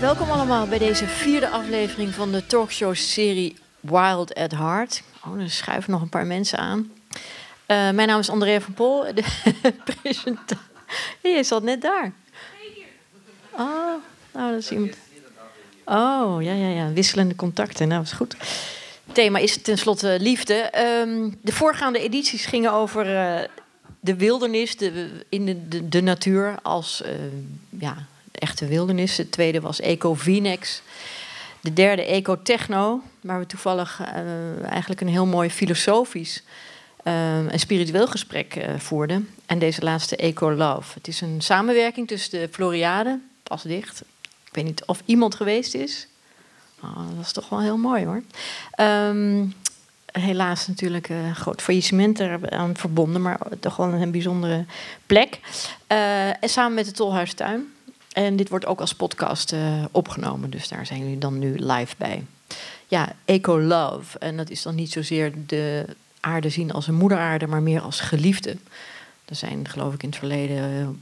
welkom allemaal bij deze vierde aflevering van de talkshow-serie Wild at Heart. Oh, er schuiven nog een paar mensen aan. Uh, mijn naam is Andrea van Pol, de presentator. Je zat net daar. Oh, nou, dat is iemand. Oh, ja, ja, ja. Wisselende contacten, nou, dat is goed. Het thema is tenslotte liefde. Um, de voorgaande edities gingen over uh, de wildernis de, in de, de, de natuur als uh, ja, echte wildernis. Het tweede was Eco-Vinex. De derde Eco-Techno, waar we toevallig uh, eigenlijk een heel mooi filosofisch uh, en spiritueel gesprek uh, voerden. En deze laatste Eco-Love. Het is een samenwerking tussen de Floriade, pas dicht. Ik weet niet of iemand geweest is. Oh, dat is toch wel heel mooi hoor. Um, helaas natuurlijk een groot faillissement eraan verbonden, maar toch wel een bijzondere plek. En samen met de Tolhuistuin. En dit wordt ook als podcast uh, opgenomen, dus daar zijn jullie dan nu live bij. Ja, eco-love. En dat is dan niet zozeer de aarde zien als een moederaarde, maar meer als geliefde. Er zijn, geloof ik, in het verleden.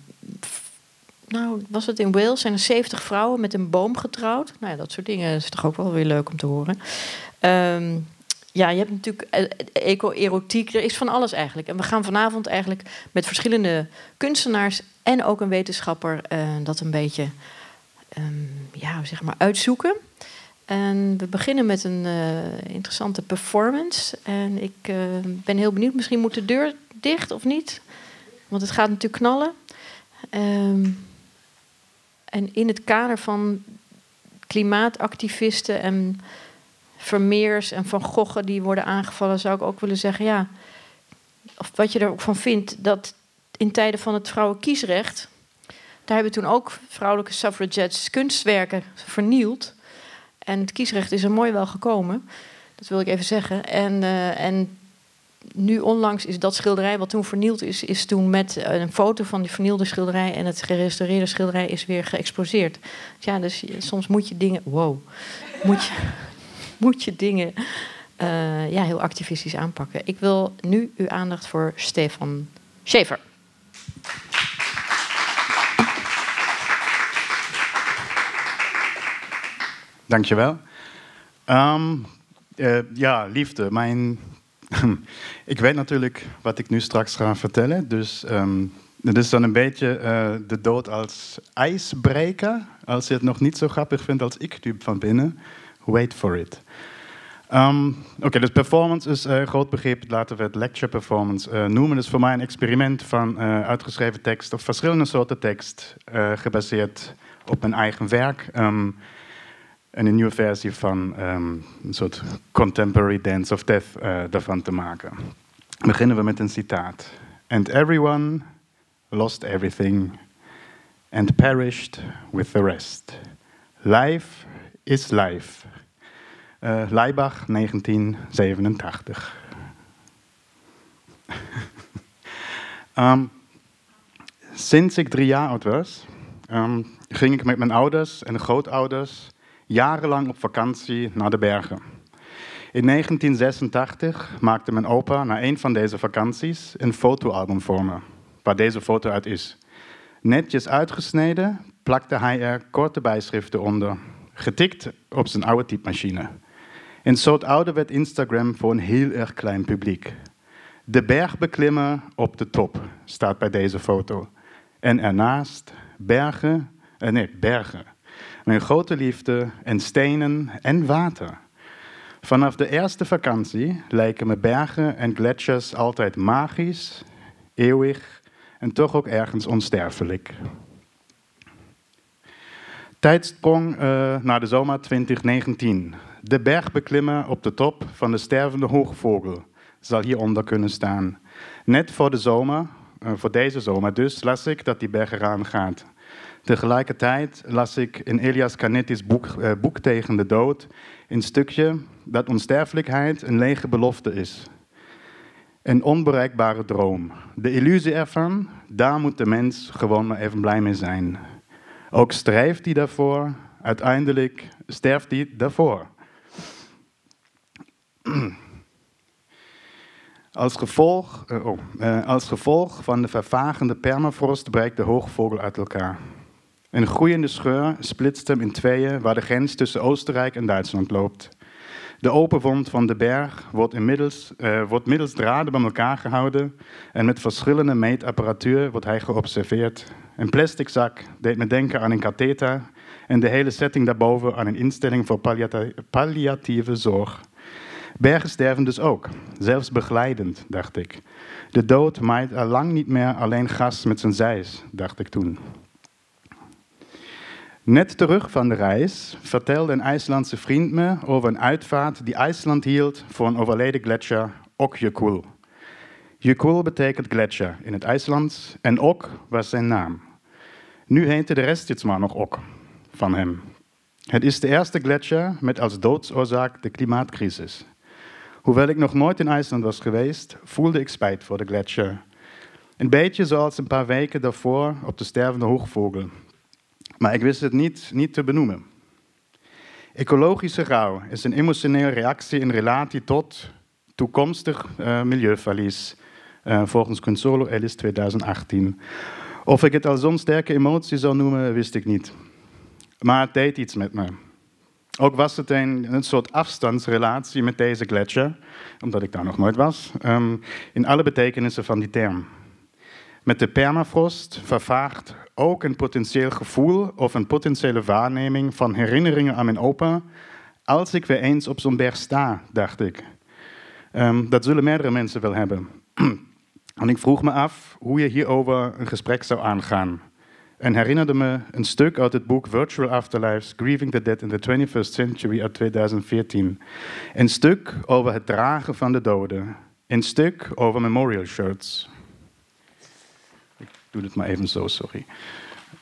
Nou, was het in Wales? Zijn er 70 vrouwen met een boom getrouwd? Nou ja, dat soort dingen is toch ook wel weer leuk om te horen. Um, ja, je hebt natuurlijk eco-erotiek. Er is van alles eigenlijk. En we gaan vanavond eigenlijk met verschillende kunstenaars en ook een wetenschapper uh, dat een beetje um, ja, zeg maar uitzoeken. En we beginnen met een uh, interessante performance. En ik uh, ben heel benieuwd, misschien moet de deur dicht of niet? Want het gaat natuurlijk knallen. Um, en in het kader van klimaatactivisten en Vermeers en Van Gogh die worden aangevallen, zou ik ook willen zeggen, ja, of wat je er ook van vindt, dat in tijden van het vrouwenkiesrecht, daar hebben toen ook vrouwelijke suffragettes kunstwerken vernield. En het kiesrecht is er mooi wel gekomen, dat wil ik even zeggen. En, uh, en nu onlangs is dat schilderij wat toen vernield is, is toen met een foto van die vernielde schilderij en het gerestaureerde schilderij is weer geëxposeerd. Ja, dus soms moet je dingen. Wow. Moet je, moet je dingen uh, ja, heel activistisch aanpakken. Ik wil nu uw aandacht voor Stefan Schaefer. Dankjewel. Um, uh, ja, liefde. Mijn... ik weet natuurlijk wat ik nu straks ga vertellen. Dus um, het is dan een beetje uh, de dood als ijsbreker. Als je het nog niet zo grappig vindt als ik diep van binnen, wait for it. Um, Oké, dus performance is een uh, groot begrip. Laten we het lecture performance noemen. Dat is voor mij een experiment van uitgeschreven tekst of verschillende soorten tekst, gebaseerd op mijn eigen werk. Um, en een nieuwe versie van um, een soort contemporary dance of death daarvan te maken. Beginnen we met een citaat. And everyone lost everything and perished with the rest. Life is life. Uh, Leibach, 1987. um, sinds ik drie jaar oud was, um, ging ik met mijn ouders en grootouders jarenlang op vakantie naar de bergen. In 1986 maakte mijn opa na een van deze vakanties een fotoalbum voor me, waar deze foto uit is. Netjes uitgesneden plakte hij er korte bijschriften onder, getikt op zijn oude typemachine. In soort oude werd Instagram voor een heel erg klein publiek. De berg beklimmen op de top staat bij deze foto. En ernaast bergen, eh nee, bergen. Mijn grote liefde en stenen en water. Vanaf de eerste vakantie lijken me bergen en gletsjers altijd magisch, eeuwig en toch ook ergens onsterfelijk. Tijdsprong uh, naar de zomer 2019 de berg beklimmen op de top van de stervende hoogvogel zal hieronder kunnen staan. Net voor de zomer, uh, voor deze zomer dus, las ik dat die berg eraan gaat. Tegelijkertijd las ik in Elias Canetti's boek, uh, boek Tegen de Dood een stukje dat onsterfelijkheid een lege belofte is. Een onbereikbare droom. De illusie ervan, daar moet de mens gewoon maar even blij mee zijn. Ook strijft hij daarvoor, uiteindelijk sterft hij daarvoor. Als gevolg, uh, oh, uh, als gevolg van de vervagende permafrost breekt de hoogvogel uit elkaar. Een groeiende scheur splitst hem in tweeën waar de grens tussen Oostenrijk en Duitsland loopt. De open wond van de berg wordt, inmiddels, uh, wordt middels draden bij elkaar gehouden en met verschillende meetapparatuur wordt hij geobserveerd. Een plastic zak deed me denken aan een katheter en de hele setting daarboven aan een instelling voor palliatieve zorg. Bergen sterven dus ook, zelfs begeleidend, dacht ik. De dood maait al lang niet meer alleen gas met zijn zijs, dacht ik toen. Net terug van de reis vertelde een IJslandse vriend me over een uitvaart die IJsland hield voor een overleden gletsjer, Okjökull. Jökull betekent gletsjer in het IJslands en Ok was zijn naam. Nu heette de rest iets maar nog Ok van hem. Het is de eerste gletsjer met als doodsoorzaak de klimaatcrisis. Hoewel ik nog nooit in IJsland was geweest, voelde ik spijt voor de gletsjer. Een beetje zoals een paar weken daarvoor op de stervende hoogvogel. Maar ik wist het niet, niet te benoemen. Ecologische rouw is een emotionele reactie in relatie tot toekomstig uh, milieuverlies, uh, volgens Consolo Ellis 2018. Of ik het al zo'n sterke emotie zou noemen, wist ik niet. Maar het deed iets met me. Ook was het een, een soort afstandsrelatie met deze gletsjer, omdat ik daar nog nooit was, um, in alle betekenissen van die term. Met de permafrost vervaagt ook een potentieel gevoel of een potentiële waarneming van herinneringen aan mijn opa, als ik weer eens op zo'n berg sta, dacht ik. Um, dat zullen meerdere mensen wel hebben. en ik vroeg me af hoe je hierover een gesprek zou aangaan en herinnerde me een stuk uit het boek Virtual Afterlives, Grieving the Dead in the 21st Century uit 2014. Een stuk over het dragen van de doden. Een stuk over memorial shirts. Doe het maar even zo, sorry.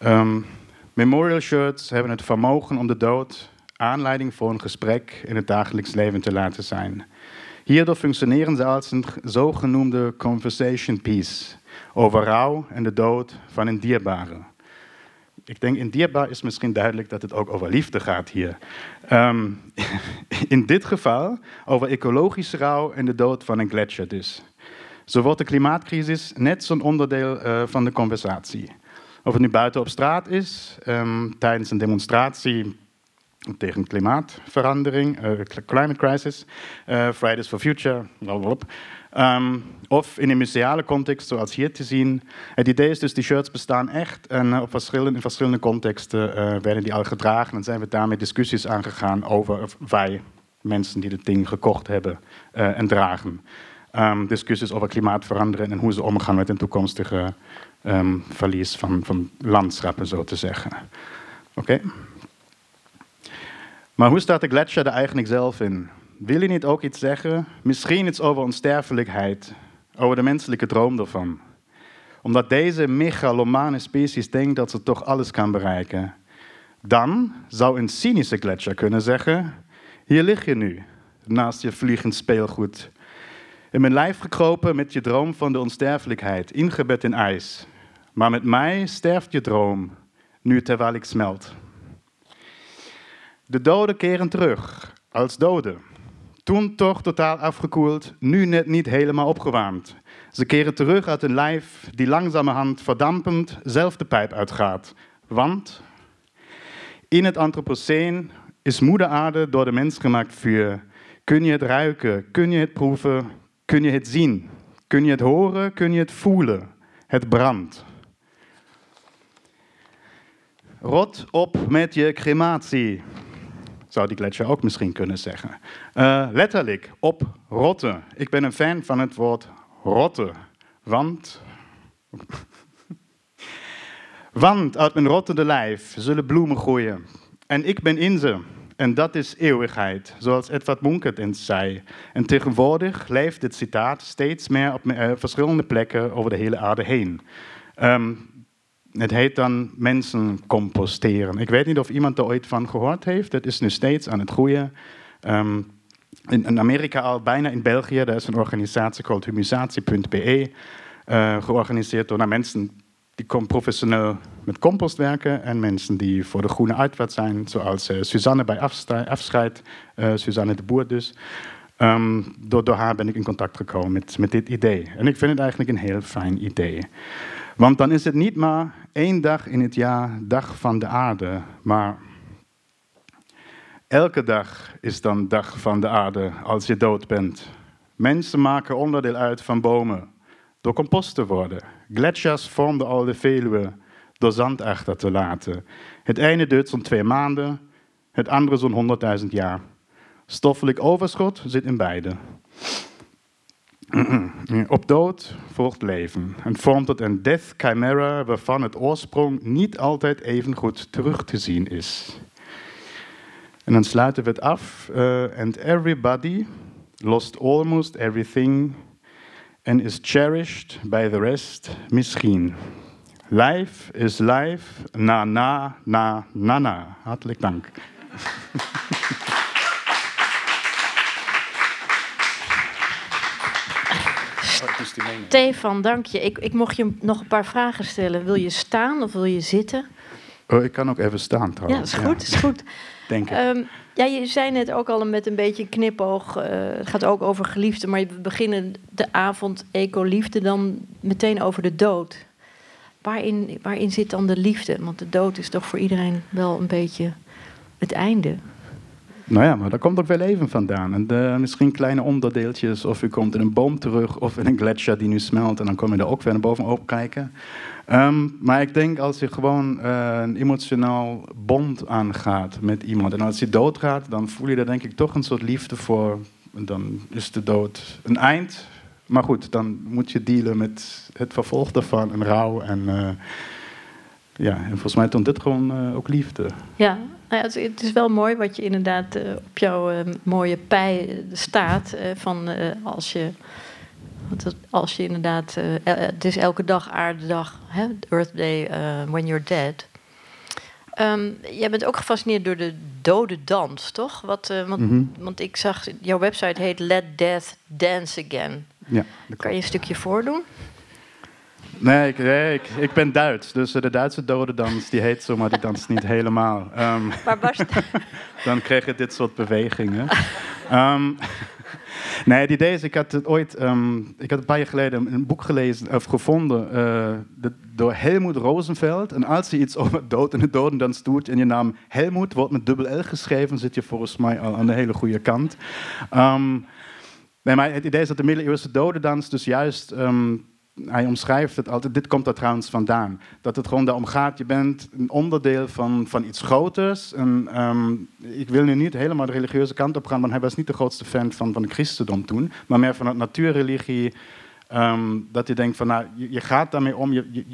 Um, memorial shirts hebben het vermogen om de dood aanleiding voor een gesprek in het dagelijks leven te laten zijn. Hierdoor functioneren ze als een zogenoemde conversation piece over rouw en de dood van een dierbare ik denk in dierbaar is misschien duidelijk dat het ook over liefde gaat hier. Um, in dit geval over ecologische rouw en de dood van een gletsjer dus. Zo wordt de klimaatcrisis net zo'n onderdeel uh, van de conversatie. Of het nu buiten op straat is, um, tijdens een demonstratie tegen klimaatverandering, uh, climate crisis, uh, Fridays for Future, blablabla. Um, of in een museale context, zoals hier te zien. Het idee is dus, die shirts bestaan echt en op verschillende, in verschillende contexten werden die al gedragen. En zijn we daarmee discussies aangegaan over wij, mensen die het ding gekocht hebben en dragen. Um, discussies over klimaatveranderen en hoe ze omgaan met een toekomstige um, verlies van, van landschappen, zo te zeggen. Oké? Maar hoe staat de gletsjer er eigenlijk zelf in? Wil je niet ook iets zeggen? Misschien iets over onsterfelijkheid, over de menselijke droom ervan. Omdat deze megalomane species denkt dat ze toch alles kan bereiken. Dan zou een cynische gletsjer kunnen zeggen: Hier lig je nu, naast je vliegend speelgoed. In mijn lijf gekropen met je droom van de onsterfelijkheid, ingebed in ijs. Maar met mij sterft je droom, nu terwijl ik smelt. De doden keren terug, als doden. Toen toch totaal afgekoeld, nu net niet helemaal opgewarmd. Ze keren terug uit een lijf die langzamerhand verdampend zelf de pijp uitgaat. Want in het Anthropoceen is moeder aarde door de mens gemaakt vuur. Kun je het ruiken? Kun je het proeven? Kun je het zien? Kun je het horen? Kun je het voelen? Het brandt. Rot op met je crematie zou die gletsjer ook misschien kunnen zeggen. Uh, letterlijk, op rotten. Ik ben een fan van het woord rotten. Want, want uit mijn rottende lijf zullen bloemen groeien. En ik ben in ze. En dat is eeuwigheid, zoals Edward Munkert eens zei. En tegenwoordig leeft dit citaat steeds meer op uh, verschillende plekken over de hele aarde heen. Um, het heet dan mensen composteren. Ik weet niet of iemand er ooit van gehoord heeft. Het is nu steeds aan het groeien. Um, in, Amerika al, bijna in België, daar is een organisatie called humisatie.be. Uh, georganiseerd door nou, mensen die professioneel met compost werken en mensen die voor de groene uitvaart zijn, zoals uh, Suzanne bij Afscheid, uh, Suzanne de Boer dus. Um, door, door, haar ben ik in contact gekomen met, met dit idee. En ik vind het eigenlijk een heel fijn idee. Want dan is het niet maar één dag in het jaar, dag van de aarde, maar elke dag is dan dag van de aarde als je dood bent. Mensen maken onderdeel uit van bomen door compost te worden. Gletsjers vormden al de Veluwe door zand achter te laten. Het ene duurt zo'n twee maanden, het andere zo'n honderdduizend jaar. Stoffelijk overschot zit in beide. Op dood volgt leven en vormt het een death chimera waarvan het oorsprong niet altijd even goed terug te zien is. En dan sluiten we het af. Uh, and everybody lost almost everything and is cherished by the rest misschien. Life is life, na na na na na. Hartelijk dank. Stefan, dank je. Ik, ik mocht je nog een paar vragen stellen. Wil je staan of wil je zitten? Oh, ik kan ook even staan trouwens. Ja, is goed, is goed. Denk ik. Um, ja, je zei net ook al met een beetje knipoog. Uh, het gaat ook over geliefde, maar we beginnen de avond eco-liefde dan meteen over de dood. Waarin, waarin zit dan de liefde? Want de dood is toch voor iedereen wel een beetje het einde. Nou ja, maar daar komt ook weer leven vandaan. En de, misschien kleine onderdeeltjes, of u komt in een boom terug, of in een gletsjer die nu smelt, en dan kom je er ook weer naar bovenop kijken. Um, maar ik denk als je gewoon uh, een emotionaal bond aangaat met iemand, en als je doodgaat, dan voel je er denk ik toch een soort liefde voor. En dan is de dood een eind. Maar goed, dan moet je dealen met het vervolg daarvan en rouw en... Uh, ja, en volgens mij toont dit gewoon uh, ook liefde. Ja, nou ja, het, is wel mooi wat je inderdaad uh, op jouw uh, mooie pij staat. van als je. Als je inderdaad. het is elke dag aardedag, hè, Earth Day, when you're dead. Um, jij bent ook gefascineerd door de dode dans, toch? Wat, want, mm -hmm. want ik zag, jouw website heet Let Death Dance Again. Ja, kan je een stukje voordoen? Nee, ik, ik, ik, ben Duits, dus de Duitse dodendans die heet zo, maar die danst niet helemaal. Um, maar was dan krijg je dit soort bewegingen. Um, nee, het idee is, ik had het ooit, um, ik had een paar jaar geleden een boek gelezen of gevonden uh, de, door Helmoet Rosenfeld. En als je iets over dood en de dodendans doet en je naam Helmoet wordt met dubbel L geschreven, zit je volgens mij al aan de hele goede kant. nee, maar het idee is dat de middeleeuwse dodendans dus juist hij omschrijft het altijd, dit komt er trouwens vandaan. Dat het gewoon daarom gaat, je bent een onderdeel van, van iets groters. Ehm, ik wil nu niet helemaal de religieuze kant op gaan, want hij was niet de grootste fan van, van het christendom toen. Maar meer van het natuurreligie. Um, dat je denkt van, nou, je, gaat daarmee om, je,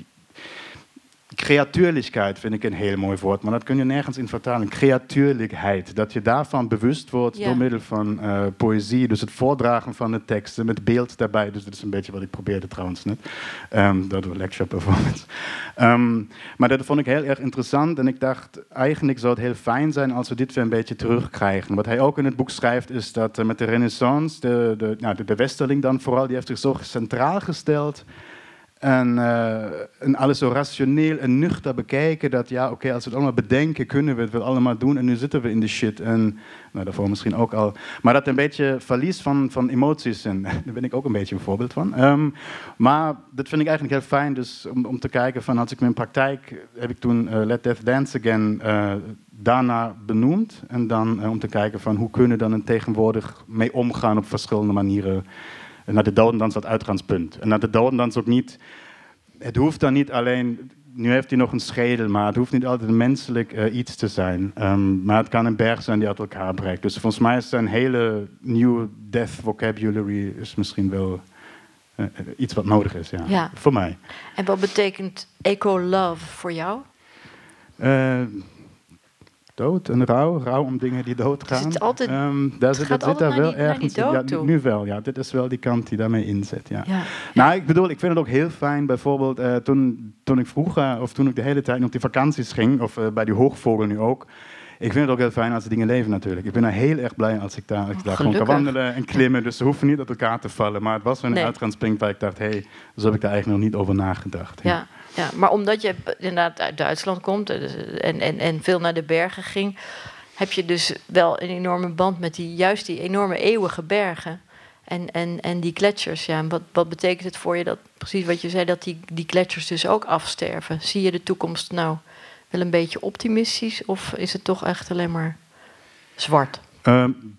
Creatuurlijkheid vind ik een heel mooi woord, maar dat kun je nergens in vertalen. Creatuurlijkheid, dat je daarvan bewust wordt door middel van uh, poëzie, dus het voordragen van de teksten met beeld daarbij. Dus dat is een beetje wat ik probeerde trouwens net, um, door de lecture performance. Um, maar dat vond ik heel erg interessant en ik dacht, eigenlijk zou het heel fijn zijn als we dit weer een beetje terugkrijgen. Wat hij ook in het boek schrijft is dat uh, met de renaissance, de, de, nou, de, de westerling dan vooral, die heeft zich zo centraal gesteld en, uh, en, alles zo rationeel en nuchter bekijken. Dat ja, oké, als we het allemaal bedenken, kunnen we het wel allemaal doen. En nu zitten we in de shit. En nou, daarvoor misschien ook al. Maar dat een beetje verlies van, van emoties. En daar ben ik ook een beetje een voorbeeld van. Um, maar dat vind ik eigenlijk heel fijn. Dus om, om te kijken van als ik mijn praktijk. heb ik toen uh, Let Death Dance Again. Uh, daarna benoemd. En dan om te kijken van hoe kunnen we dan een tegenwoordig mee omgaan op verschillende manieren naar de dodendans dat uitgangspunt. En naar de dodendans ook niet... Het hoeft dan niet alleen... Nu heeft hij nog een schedel, maar het hoeft niet altijd een menselijk uh, iets te zijn. Um, maar het kan een berg zijn die uit elkaar breekt. Dus volgens mij is een hele nieuwe death vocabulary is misschien wel uh, iets wat nodig is. Ja. ja. Voor mij. En wat betekent eco-love voor jou? Uh, dood en rouw. Rouw om dingen die doodgaan. Het altijd, um, daar zit, het zit daar wel ergens ja, nu wel, ja. Dit is wel die kant die daarmee inzet. Ja. ja. Nou, ik bedoel, ik vind het ook heel fijn, bijvoorbeeld uh, toen, toen ik vroeger, of toen ik de hele tijd op die vakanties ging, of uh, bij die hoogvogel nu ook. Ik vind het ook heel fijn als de dingen leven natuurlijk. Ik ben er heel erg blij als ik daar, als ik daar gewoon kan wandelen en klimmen. Dus ze hoeven niet uit elkaar te vallen. Maar het was een nee. uitgangspunt waar ik dacht, hé, hey, zo heb ik daar eigenlijk nog niet over nagedacht. Ja. Ja, maar omdat je inderdaad uit Duitsland komt en, en, en veel naar de bergen ging, heb je dus wel een enorme band met die, juist die enorme eeuwige bergen. En, en, en die gletsjers, ja, wat, wat betekent het voor je dat, precies wat je zei, dat die, die gletsjers dus ook afsterven? Zie je de toekomst nou wel een beetje optimistisch of is het toch echt alleen maar zwart? Um,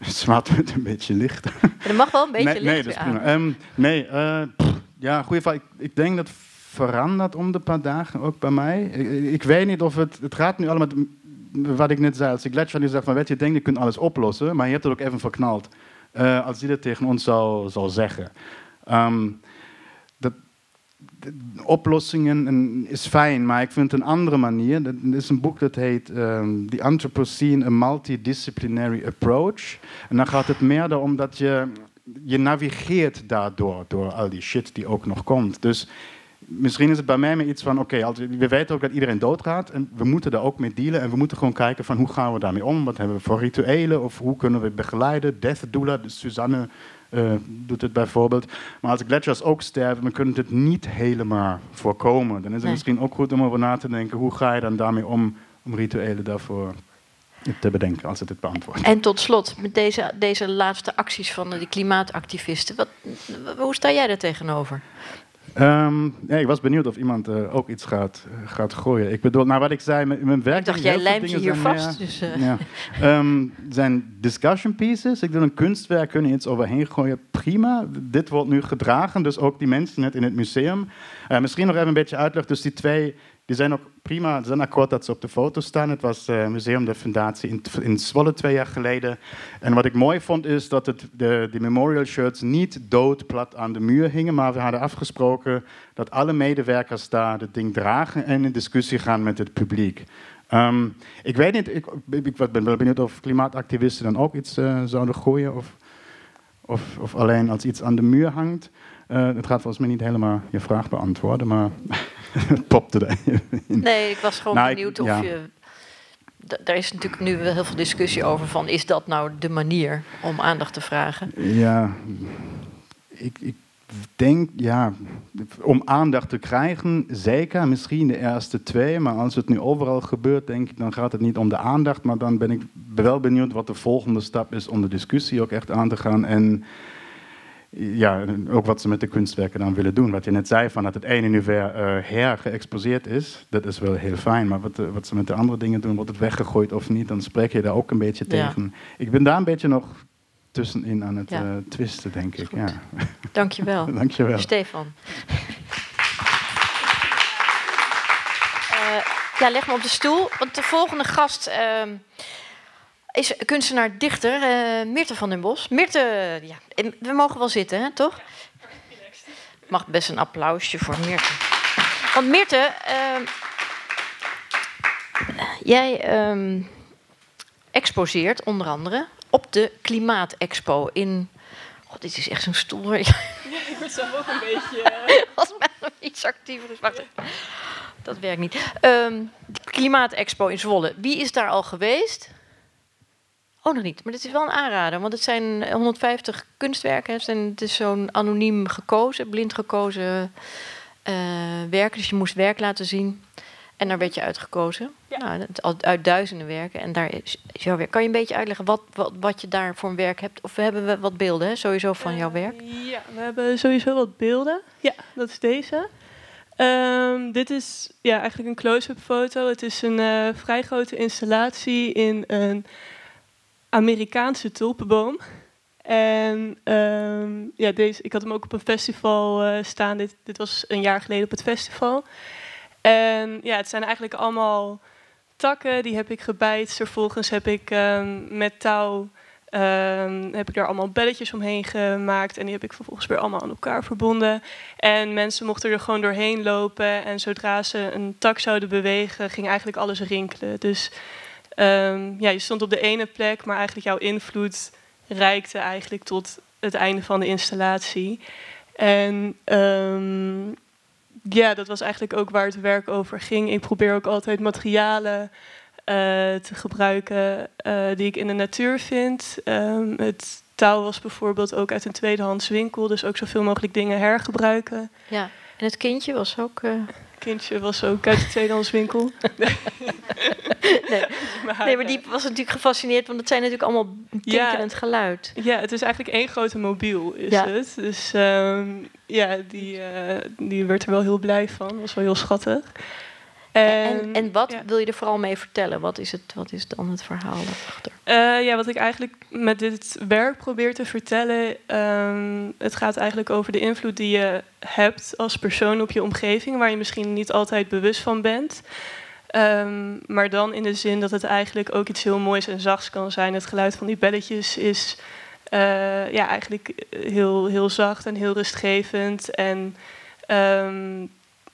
zwart met een beetje licht. Er mag wel een beetje nee, licht Nee, dat is prima. Um, nee, uh, ja, goede vraag. Ik, ik, denk dat verandert om de paar dagen ook bij mij. Ik, ik, weet niet of het... Het gaat nu allemaal... Wat ik net zei, als die gletsjer nu zegt van... Weet je, denkt je kunt alles oplossen, maar je hebt het ook even verknald. Uh, als die dat tegen ons zou, zeggen. Um, dat, oplossingen is fijn, maar ik vind een andere manier. Er is een boek dat heet um, The Anthropocene, A Multidisciplinary Approach. En dan gaat het meer erom dat je, je navigeert daardoor, door al die shit die ook nog komt. Dus misschien is het bij mij meer iets van, oké, okay, we weten ook dat iedereen doodgaat en we moeten daar ook mee dealen en we moeten gewoon kijken van hoe gaan we daarmee om, wat hebben we voor rituelen of hoe kunnen we begeleiden, death doula, dus Suzanne uh, doet het bijvoorbeeld. Maar als gletsjers ook sterven, dan kunnen het niet helemaal voorkomen. Dan is het nee. misschien ook goed om over na te denken, hoe ga je dan daarmee om, om rituelen daarvoor te bedenken als het het beantwoordt. En tot slot, met deze, deze laatste acties van de klimaatactivisten, wat, hoe sta jij daar tegenover? Um, ja, ik was benieuwd of iemand uh, ook iets gaat, uh, gaat gooien. Ik bedoel, nou wat ik zei, met mijn werk... Ik dacht, jij lijmt je hier vast. dus, uh. ja. um, zijn discussion pieces. Ik wil een kunstwerk kunnen iets overheen gooien. Prima. Dit wordt nu gedragen, dus ook die mensen net in het museum. misschien nog even een beetje uitleg. Dus die twee die zijn ook prima, zijn akkoord dat ze op de foto staan. Het was uh, Museum de Fundatie in, in Zwolle twee jaar geleden. En wat ik mooi vond is dat het, de, memorial shirts niet doodplat aan de muur hingen, maar we hadden afgesproken dat alle medewerkers daar het ding dragen en in discussie gaan met het publiek. Um, ik weet niet, ik, ik, ben wel benieuwd of klimaatactivisten dan ook iets uh, zouden gooien of, of, of, alleen als iets aan de muur hangt. Uh, het gaat volgens mij niet helemaal je vraag beantwoorden, maar popte er Nee, ik was gewoon nou, benieuwd of ja. je... Daar is natuurlijk nu wel heel veel discussie over van... is dat nou de manier om aandacht te vragen? Ja, ik, ik denk, ja, om aandacht te krijgen, zeker, misschien de eerste twee, maar als het nu overal gebeurt, denk ik, dan gaat het niet om de aandacht, maar dan ben ik wel benieuwd wat de volgende stap is om de discussie ook echt aan te gaan en ja, ook wat ze met de kunstwerken dan willen doen. Wat je net zei, van dat het ene univers uh, hergeëxposeerd is, dat is wel heel fijn. Maar wat, wat, ze met de andere dingen doen, wordt het weggegooid of niet, dan spreek je daar ook een beetje tegen. Ik ben daar een beetje nog tussenin aan het ja. uh, twisten, denk ik. Ja. Dankjewel. Dankjewel. Stefan. uh, ja, leg me op de stoel, want de volgende gast is kunstenaar dichter uh, Mirte van den Bos. Mirte, ja, we mogen wel zitten, hè, toch? Mag best een applausje voor Mirte. Want Mirte, uh, jij um, exposeert onder andere op de Klimaatexpo in. God, dit is echt zo'n stoel. Ja, ik ben zelf ook een beetje. Als mij iets actiever is. Wacht Dat werkt niet. Um, Klimaatexpo in Zwolle. Wie is daar al geweest? Oh, nog niet. Maar dit is wel een aanrader. Want het zijn 150 kunstwerken. Het is zo'n anoniem gekozen, blind gekozen uh, werken. Dus je moest werk laten zien. En daar werd je uitgekozen. Ja. Nou, uit duizenden werken. En daar is jouw werk. Kan je een beetje uitleggen wat, wat, wat je daar voor een werk hebt? Of hebben we wat beelden hè? sowieso van jouw werk? Uh, ja, we hebben sowieso wat beelden. Ja, dat is deze. Um, dit is ja, eigenlijk een close-up foto. Het is een uh, vrij grote installatie in een Amerikaanse tulpenboom. En um, ja, deze, ik had hem ook op een festival uh, staan. Dit, dit was een jaar geleden op het festival. En ja, het zijn eigenlijk allemaal takken. Die heb ik gebijt. Vervolgens heb ik um, met touw um, heb ik daar allemaal belletjes omheen gemaakt. En die heb ik vervolgens weer allemaal aan elkaar verbonden. En mensen mochten er gewoon doorheen lopen. En zodra ze een tak zouden bewegen, ging eigenlijk alles rinkelen. Dus Um, ja, je stond op de ene plek, maar eigenlijk jouw invloed reikte eigenlijk tot het einde van de installatie. En um, ja, dat was eigenlijk ook waar het werk over ging. Ik probeer ook altijd materialen uh, te gebruiken uh, die ik in de natuur vind. Um, het touw was bijvoorbeeld ook uit een tweedehands winkel, dus ook zoveel mogelijk dingen hergebruiken. Ja, en het kindje was ook. Uh... Kindje was ook uit de tweedehands winkel. nee. nee, maar die was natuurlijk gefascineerd, want het zijn natuurlijk allemaal tinkelend Ja. geluid. Ja, het is eigenlijk één grote mobiel, is Ja. het. Dus ehm, ja, die, eh, die werd er wel heel blij van. Dat was wel heel schattig. En, en wat ja. wil je er vooral mee vertellen? Wat is, het, wat is dan het verhaal daarachter? Eh, ja, wat ik eigenlijk met dit werk probeer te vertellen, ehm, het gaat eigenlijk over de invloed die je hebt als persoon op je omgeving, waar je misschien niet altijd bewust van bent. Ehm, maar dan in de zin dat het eigenlijk ook iets heel moois en zachts kan zijn. Het geluid van die belletjes is eh, ja, eigenlijk heel, heel zacht en heel rustgevend. En ehm,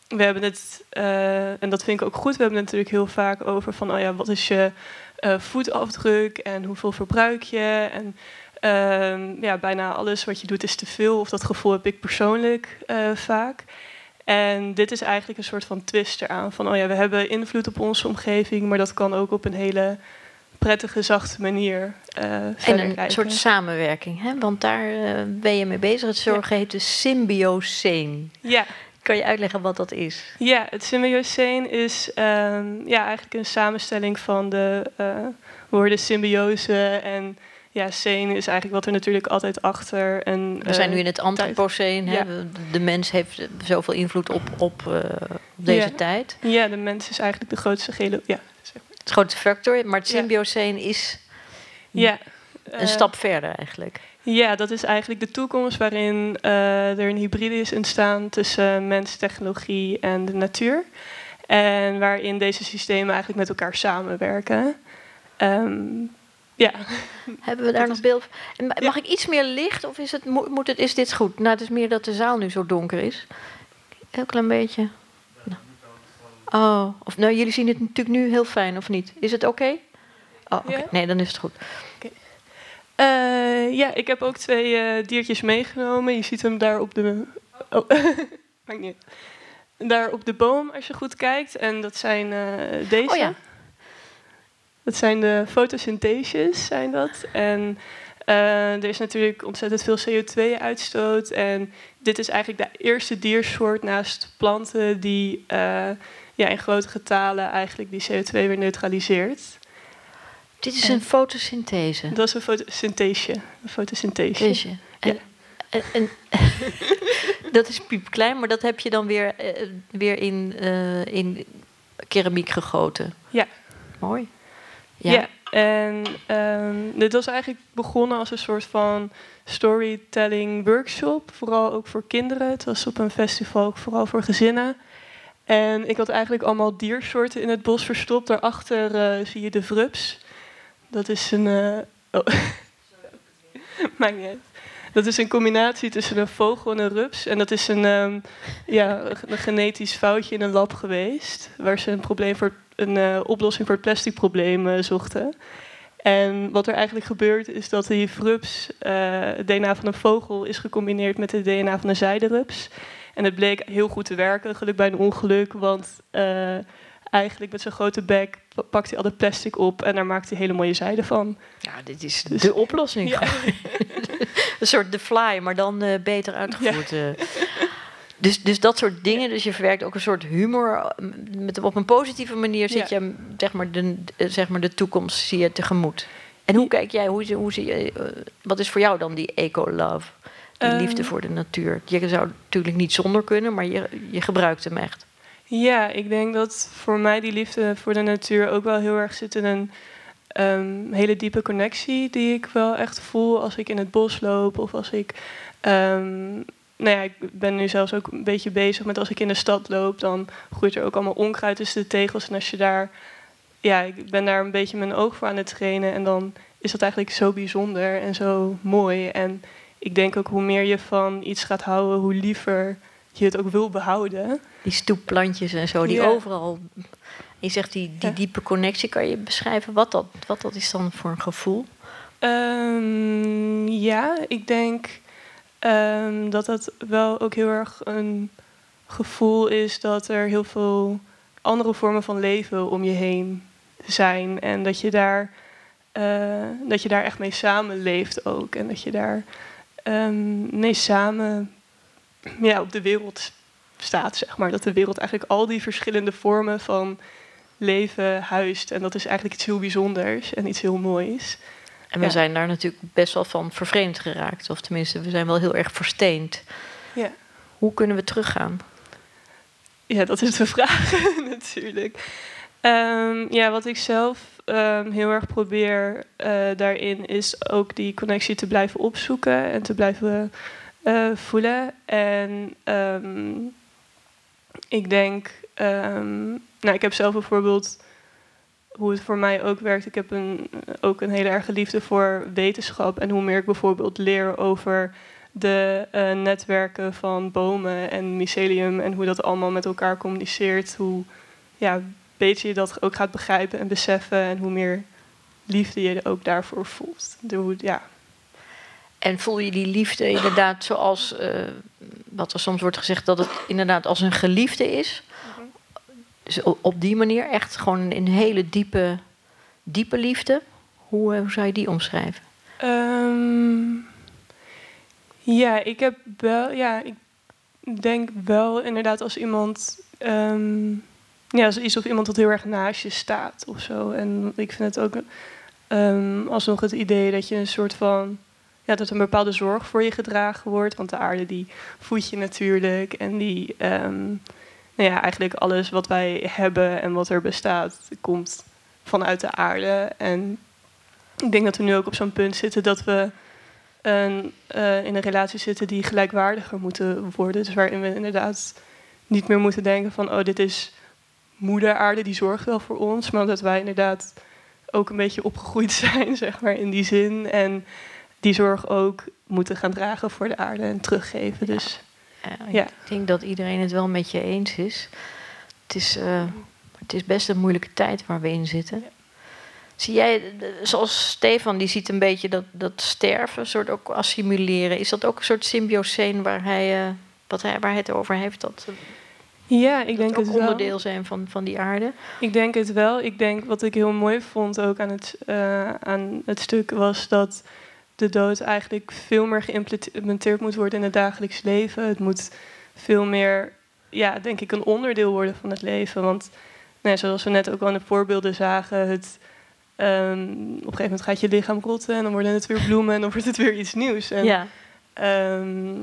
we hebben het, eh, en dat vind ik ook goed, we hebben het natuurlijk heel vaak over van, oh ja, wat is je eh, voetafdruk en hoeveel verbruik je. En ehm, ja, bijna alles wat je doet is te veel, of dat gevoel heb ik persoonlijk eh, vaak. En dit is eigenlijk een soort van twist eraan. Van, oh ja, we hebben invloed op onze omgeving, maar dat kan ook op een hele prettige, zachte manier eh En een soort samenwerking, hè? want daar ben je mee bezig. Het zorgen heet de symbioseen. Ja, Kan je uitleggen wat dat is? ja, het symbioseen is ehm, ja, eigenlijk een samenstelling van de eh, woorden symbiose en ja, seen is eigenlijk wat er natuurlijk altijd achter. En, We zijn eh, nu in het Anthropoceen. hè? Ja. De mens heeft zoveel invloed op, op, eh, deze Ja. tijd. Ja, de mens is eigenlijk de grootste gele. Ja, zeg maar. Het grote factor, maar het Ja. symbioseen is ja. Een eh, stap verder eigenlijk. Ja, dat is eigenlijk de toekomst waarin eh, er een hybride is ontstaan tussen mens, technologie en de natuur. En waarin deze systemen eigenlijk met elkaar samenwerken. Ehm, ja. Hebben we daar nog beeld van? Mag ik iets meer licht of is, het, mo- moet het, is dit goed? Nou, het is meer dat de zaal nu zo donker is. Heel klein beetje. Nou. Oh, of nou, jullie zien het natuurlijk nu heel fijn, of niet? Is het oké? Oh, oké. Nee, dan is het goed. Eh, ja, ik heb ook twee eh, diertjes meegenomen. Je ziet hem daar op de. Oh, maakt niet uit. Daar op de boom, als je goed kijkt. En dat zijn eh, deze. Oh ja. Dat zijn de fotosyntheses, zijn dat. En er is natuurlijk ontzettend veel CO2-uitstoot. En dit is eigenlijk de eerste diersoort naast planten die ja, in grote getalen eigenlijk die CO2 weer neutraliseert. Dit is En- een fotosynthese. Dat is een fotosynthese. Een fotosynthese. Deze. En, en, en- dat is piepklein, maar dat heb je dan weer, eh, weer in, eh, in keramiek gegoten. Ja. Mooi. Ja, Ja. en ehm, dit was eigenlijk begonnen als een soort van storytelling workshop. Vooral ook voor kinderen. Het was op een festival ook vooral voor gezinnen. En ik had eigenlijk allemaal diersoorten in het bos verstopt. Daarachter eh, zie je de vrups. Dat is een... oh. Maakt niet uit. Dat is een combinatie tussen een vogel en een rups. En dat is een, ehm, ja, een genetisch foutje in een lab geweest. Waar ze een, probleem voor, een eh, oplossing voor het plastic probleem eh, zochten. En wat er eigenlijk gebeurt is dat die vrups, eh, het DNA van een vogel, is gecombineerd met het DNA van een zijderups. En het bleek heel goed te werken, geluk bij een ongeluk. Want eigenlijk met zijn grote bek pa- pakt hij al het plastic op en daar maakt hij hele mooie zijde van. Ja, dit is Dus- de oplossing. Ja. een soort The Fly, maar dan eh, beter uitgevoerd. eh. Dus, dus dat soort dingen. Dus je verwerkt ook een soort humor. Met, op een positieve manier zit Ja. je zeg maar, de, eh, zeg maar de toekomst zie je tegemoet. En hoe kijk jij, hoe, hoe zie je, wat is voor jou dan die eco-love? Die Ehm. liefde voor de natuur. Je zou natuurlijk niet zonder kunnen, maar je, je gebruikt hem echt. Ja, ik denk dat voor mij die liefde voor de natuur ook wel heel erg zit in een ehm, hele diepe connectie die ik wel echt voel als ik in het bos loop of als ik. ehm, nou ja, ik ben nu zelfs ook een beetje bezig met als ik in de stad loop, dan groeit er ook allemaal onkruid tussen de tegels. En als je daar, ja, ik ben daar een beetje mijn oog voor aan het trainen en dan is dat eigenlijk zo bijzonder en zo mooi. En ik denk ook hoe meer je van iets gaat houden, hoe liever je het ook wil behouden. Die stoepplantjes en zo, die Ja. overal. Je zegt die, die Ja. diepe connectie. Kan je beschrijven wat dat, wat dat is dan voor een gevoel? Ehm, ja, ik denk ehm, dat dat wel ook heel erg een gevoel is dat er heel veel andere vormen van leven om je heen zijn. En dat je daar, eh, dat je daar echt mee samenleeft ook. En dat je daar ehm, mee samen ja, op de wereld staat, zeg maar. Dat de wereld eigenlijk al die verschillende vormen van leven huist. En dat is eigenlijk iets heel bijzonders en iets heel moois. En we Ja. zijn daar natuurlijk best wel van vervreemd geraakt. Of tenminste, we zijn wel heel erg versteend. Ja. Hoe kunnen we teruggaan? Ja, dat is de vraag natuurlijk. Ehm, ja, wat ik zelf ehm, heel erg probeer eh, daarin is ook die connectie te blijven opzoeken en te blijven eh, voelen. En ehm, ik denk, ehm, nou, ik heb zelf bijvoorbeeld hoe het voor mij ook werkt. Ik heb een, ook een hele erge liefde voor wetenschap. En hoe meer ik bijvoorbeeld leer over de eh, netwerken van bomen en mycelium en hoe dat allemaal met elkaar communiceert, hoe ja, beter je dat ook gaat begrijpen en beseffen en hoe meer liefde je er ook daarvoor voelt. De, ja. En voel je die liefde inderdaad zoals, eh, wat er soms wordt gezegd, dat het inderdaad als een geliefde is? Dus op die manier echt gewoon een hele diepe, diepe liefde? Hoe, eh, zou je die omschrijven? Ehm, ja, ik heb wel, ja, ik denk wel inderdaad als iemand, ehm, ja, als iets of iemand dat heel erg naast je staat of zo. En ik vind het ook ehm, alsnog het idee dat je een soort van, ja, dat een bepaalde zorg voor je gedragen wordt. Want de aarde die voedt je natuurlijk en die, ehm, nou ja, eigenlijk alles wat wij hebben en wat er bestaat, komt vanuit de aarde. En ik denk dat we nu ook op zo'n punt zitten dat we een, eh, in een relatie zitten die gelijkwaardiger moeten worden. Dus waarin we inderdaad niet meer moeten denken van, oh, dit is moeder aarde, die zorgt wel voor ons. Maar dat wij inderdaad ook een beetje opgegroeid zijn, zeg maar, in die zin. En die zorg ook moeten gaan dragen voor de aarde en teruggeven. Dus Ja. Ik denk dat iedereen het wel met je eens is. Het is, eh, het is best een moeilijke tijd waar we in zitten. Ja. Zie jij, eh, zoals Stefan, die ziet een beetje dat, dat sterven, soort ook assimileren. Is dat ook een soort symbioseen waar hij, eh, wat hij, waar hij het over heeft? Dat, ja, ik dat denk ook het wel. onderdeel zijn van, van die aarde? Ik denk het wel. Ik denk wat ik heel mooi vond ook aan het, aan het stuk was dat de dood eigenlijk veel meer geïmplementeerd moet worden in het dagelijks leven. Het moet veel meer, ja, denk ik, een onderdeel worden van het leven. Want nou ja, zoals we net ook al in de voorbeelden zagen, het, ehm, op een gegeven moment gaat je lichaam rotten en dan worden het weer bloemen en dan wordt het weer iets nieuws. En, ja. Ehm,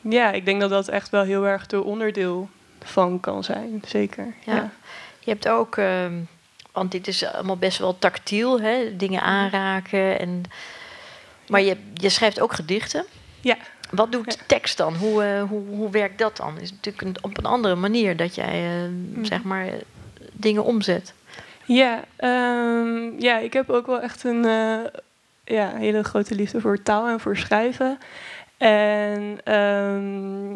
ja, ik denk dat dat echt wel heel erg er onderdeel van kan zijn, zeker. Ja. Ja. Je hebt ook, ehm, want dit is allemaal best wel tactiel, hè? dingen Mhm. aanraken. En, maar je, je schrijft ook gedichten. Ja. Wat doet Ja. tekst dan? Hoe, eh, hoe, hoe werkt dat dan? Is natuurlijk een, op een andere manier dat jij eh, Mhm. zeg maar dingen omzet. Ja, ehm, ja, ik heb ook wel echt een eh, ja, hele grote liefde voor taal en voor schrijven. En ehm,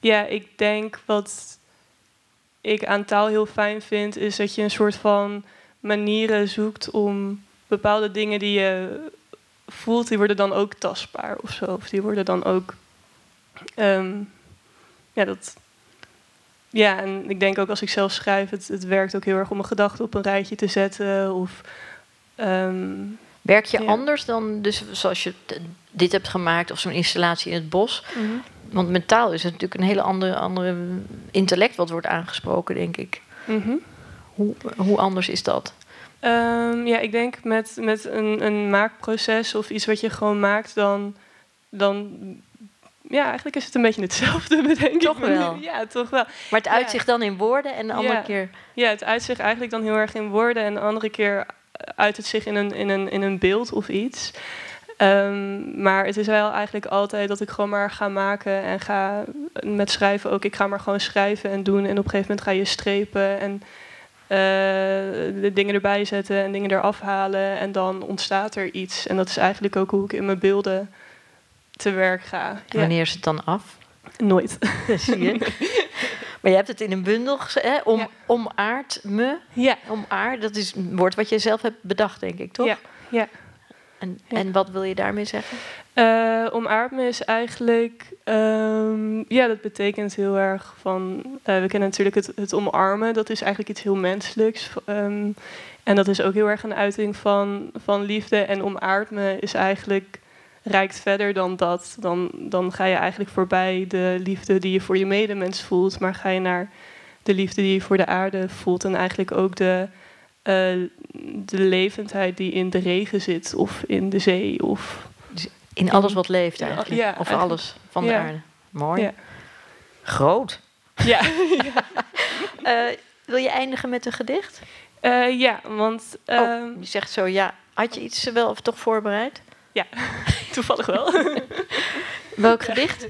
ja, ik denk wat ik aan taal heel fijn vind, is dat je een soort van manieren zoekt om bepaalde dingen die je voelt, die worden dan ook tastbaar of zo. Of die worden dan ook. ehm, ja, dat, ja, en ik denk ook als ik zelf schrijf, het, het werkt ook heel erg om een gedachte op een rijtje te zetten. Of, ehm, Werk je Ja. anders dan, dus zoals je dit hebt gemaakt of zo'n installatie in het bos? Want met taal is het natuurlijk een hele andere, andere intellect wat wordt aangesproken, denk ik. mhm. Hoe, hoe anders is dat? Ehm, ja, ik denk met, met een, een maakproces of iets wat je gewoon maakt, dan, dan ja, eigenlijk is het een beetje hetzelfde, bedenk Toch ik. nu. wel. Ja, toch wel. Maar het uit Ja. zich dan in woorden en de andere Ja. keer... Ja, het uit zich eigenlijk dan heel erg in woorden en de andere keer uit het zich in een, in een, in een beeld of iets. Ehm, maar het is wel eigenlijk altijd dat ik gewoon maar ga maken en ga met schrijven ook. Ik ga maar gewoon schrijven en doen. En op een gegeven moment ga je strepen en eh, de dingen erbij zetten en dingen eraf halen. En dan ontstaat er iets. En dat is eigenlijk ook hoe ik in mijn beelden te werk ga. Ja, wanneer is het dan af? nooit. Zie je? Maar je hebt het in een bundel hè? Om, Ja. Omaard me. Ja, Omaard, dat is een woord wat je zelf hebt bedacht, denk ik, toch? Ja, ja. En, Ja. en wat wil je daarmee zeggen? Eh, omarm me is eigenlijk, ehm, ja, dat betekent heel erg van, eh, we kennen natuurlijk het, het omarmen, dat is eigenlijk iets heel menselijks. Ehm, en dat is ook heel erg een uiting van, van liefde. En omarm me is eigenlijk, reikt verder dan dat. Dan, dan ga je eigenlijk voorbij de liefde die je voor je medemens voelt, maar ga je naar de liefde die je voor de aarde voelt. En eigenlijk ook de, eh, de levendheid die in de regen zit. Of in de zee. Of In alles wat leeft eigenlijk. Ja, of eigenlijk. alles van de Ja. aarde. Mooi. Ja. Groot. ja. Eh, wil je eindigen met een gedicht? Eh, ja, want Oh, ehm, je zegt zo, ja. Had je iets wel of toch voorbereid? toevallig wel. Welk gedicht?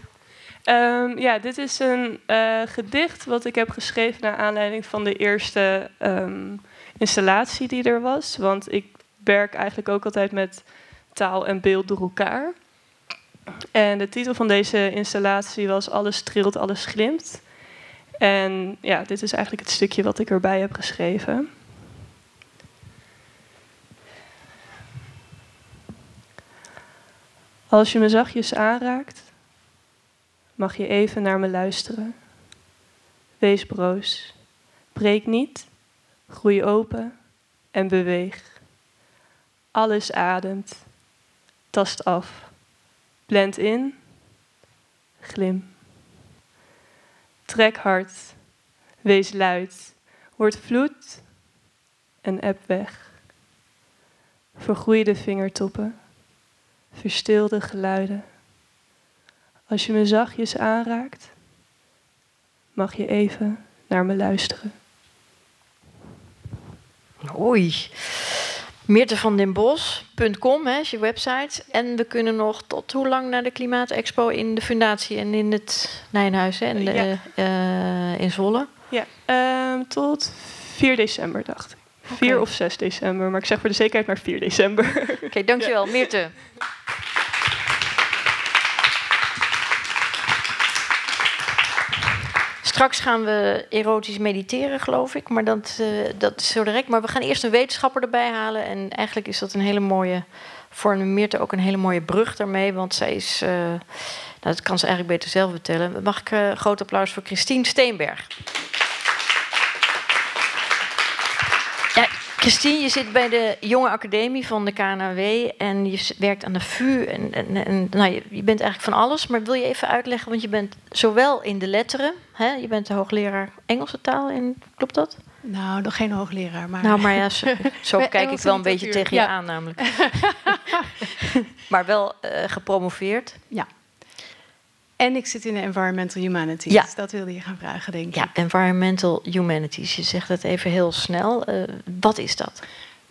Ehm, ja, dit is een eh, gedicht wat ik heb geschreven naar aanleiding van de eerste ehm, installatie die er was. Want ik werk eigenlijk ook altijd met taal en beeld door elkaar. En de titel van deze installatie was Alles trilt, alles glimt. En ja, dit is eigenlijk het stukje wat ik erbij heb geschreven. Als je me zachtjes aanraakt, mag je even naar me luisteren. Wees broos. Breek niet, groei open en beweeg. Alles ademt, tast af, blend in, glim. Trek hard, wees luid, word vloed en eb weg. Vergroei de vingertoppen, verstil de geluiden. Als je me zachtjes aanraakt, mag je even naar me luisteren. Oei. Meertevandinbos.com is je website. En we kunnen nog tot hoe lang naar de Klimaatexpo in de fundatie en in het Nijnhuis hè, en de, Ja. eh, in Zwolle? Ja, ehm, tot 4 december dacht ik. 4 Oké. of 6 december, maar ik zeg voor de zekerheid maar 4 december. Oké, dankjewel. Meerte. Straks gaan we erotisch mediteren, geloof ik. Maar dat, eh, dat is zo direct. Maar we gaan eerst een wetenschapper erbij halen. En eigenlijk is dat een hele mooie... Voor Meerte ook een hele mooie brug daarmee. Want zij is... eh, nou, dat kan ze eigenlijk beter zelf vertellen. Mag ik eh, groot applaus voor Christine Steenberg. Ja, Christine, je zit bij de Jonge Academie van de KNAW en je werkt aan de VU. En, en, en, nou, je, je bent eigenlijk van alles, maar wil je even uitleggen, want je bent zowel in de letteren, hè, je bent de hoogleraar Engelse taal, in, klopt dat? Nou, nog geen hoogleraar, maar... Nou, maar ja, zo, kijk ik wel een beetje tegen je ja. aan namelijk. maar wel eh, gepromoveerd. En ik zit in de Environmental Humanities. Ja. Dat wilde je gaan vragen, denk ik. Ja, Environmental Humanities, je zegt het even heel snel. Eh, wat is dat?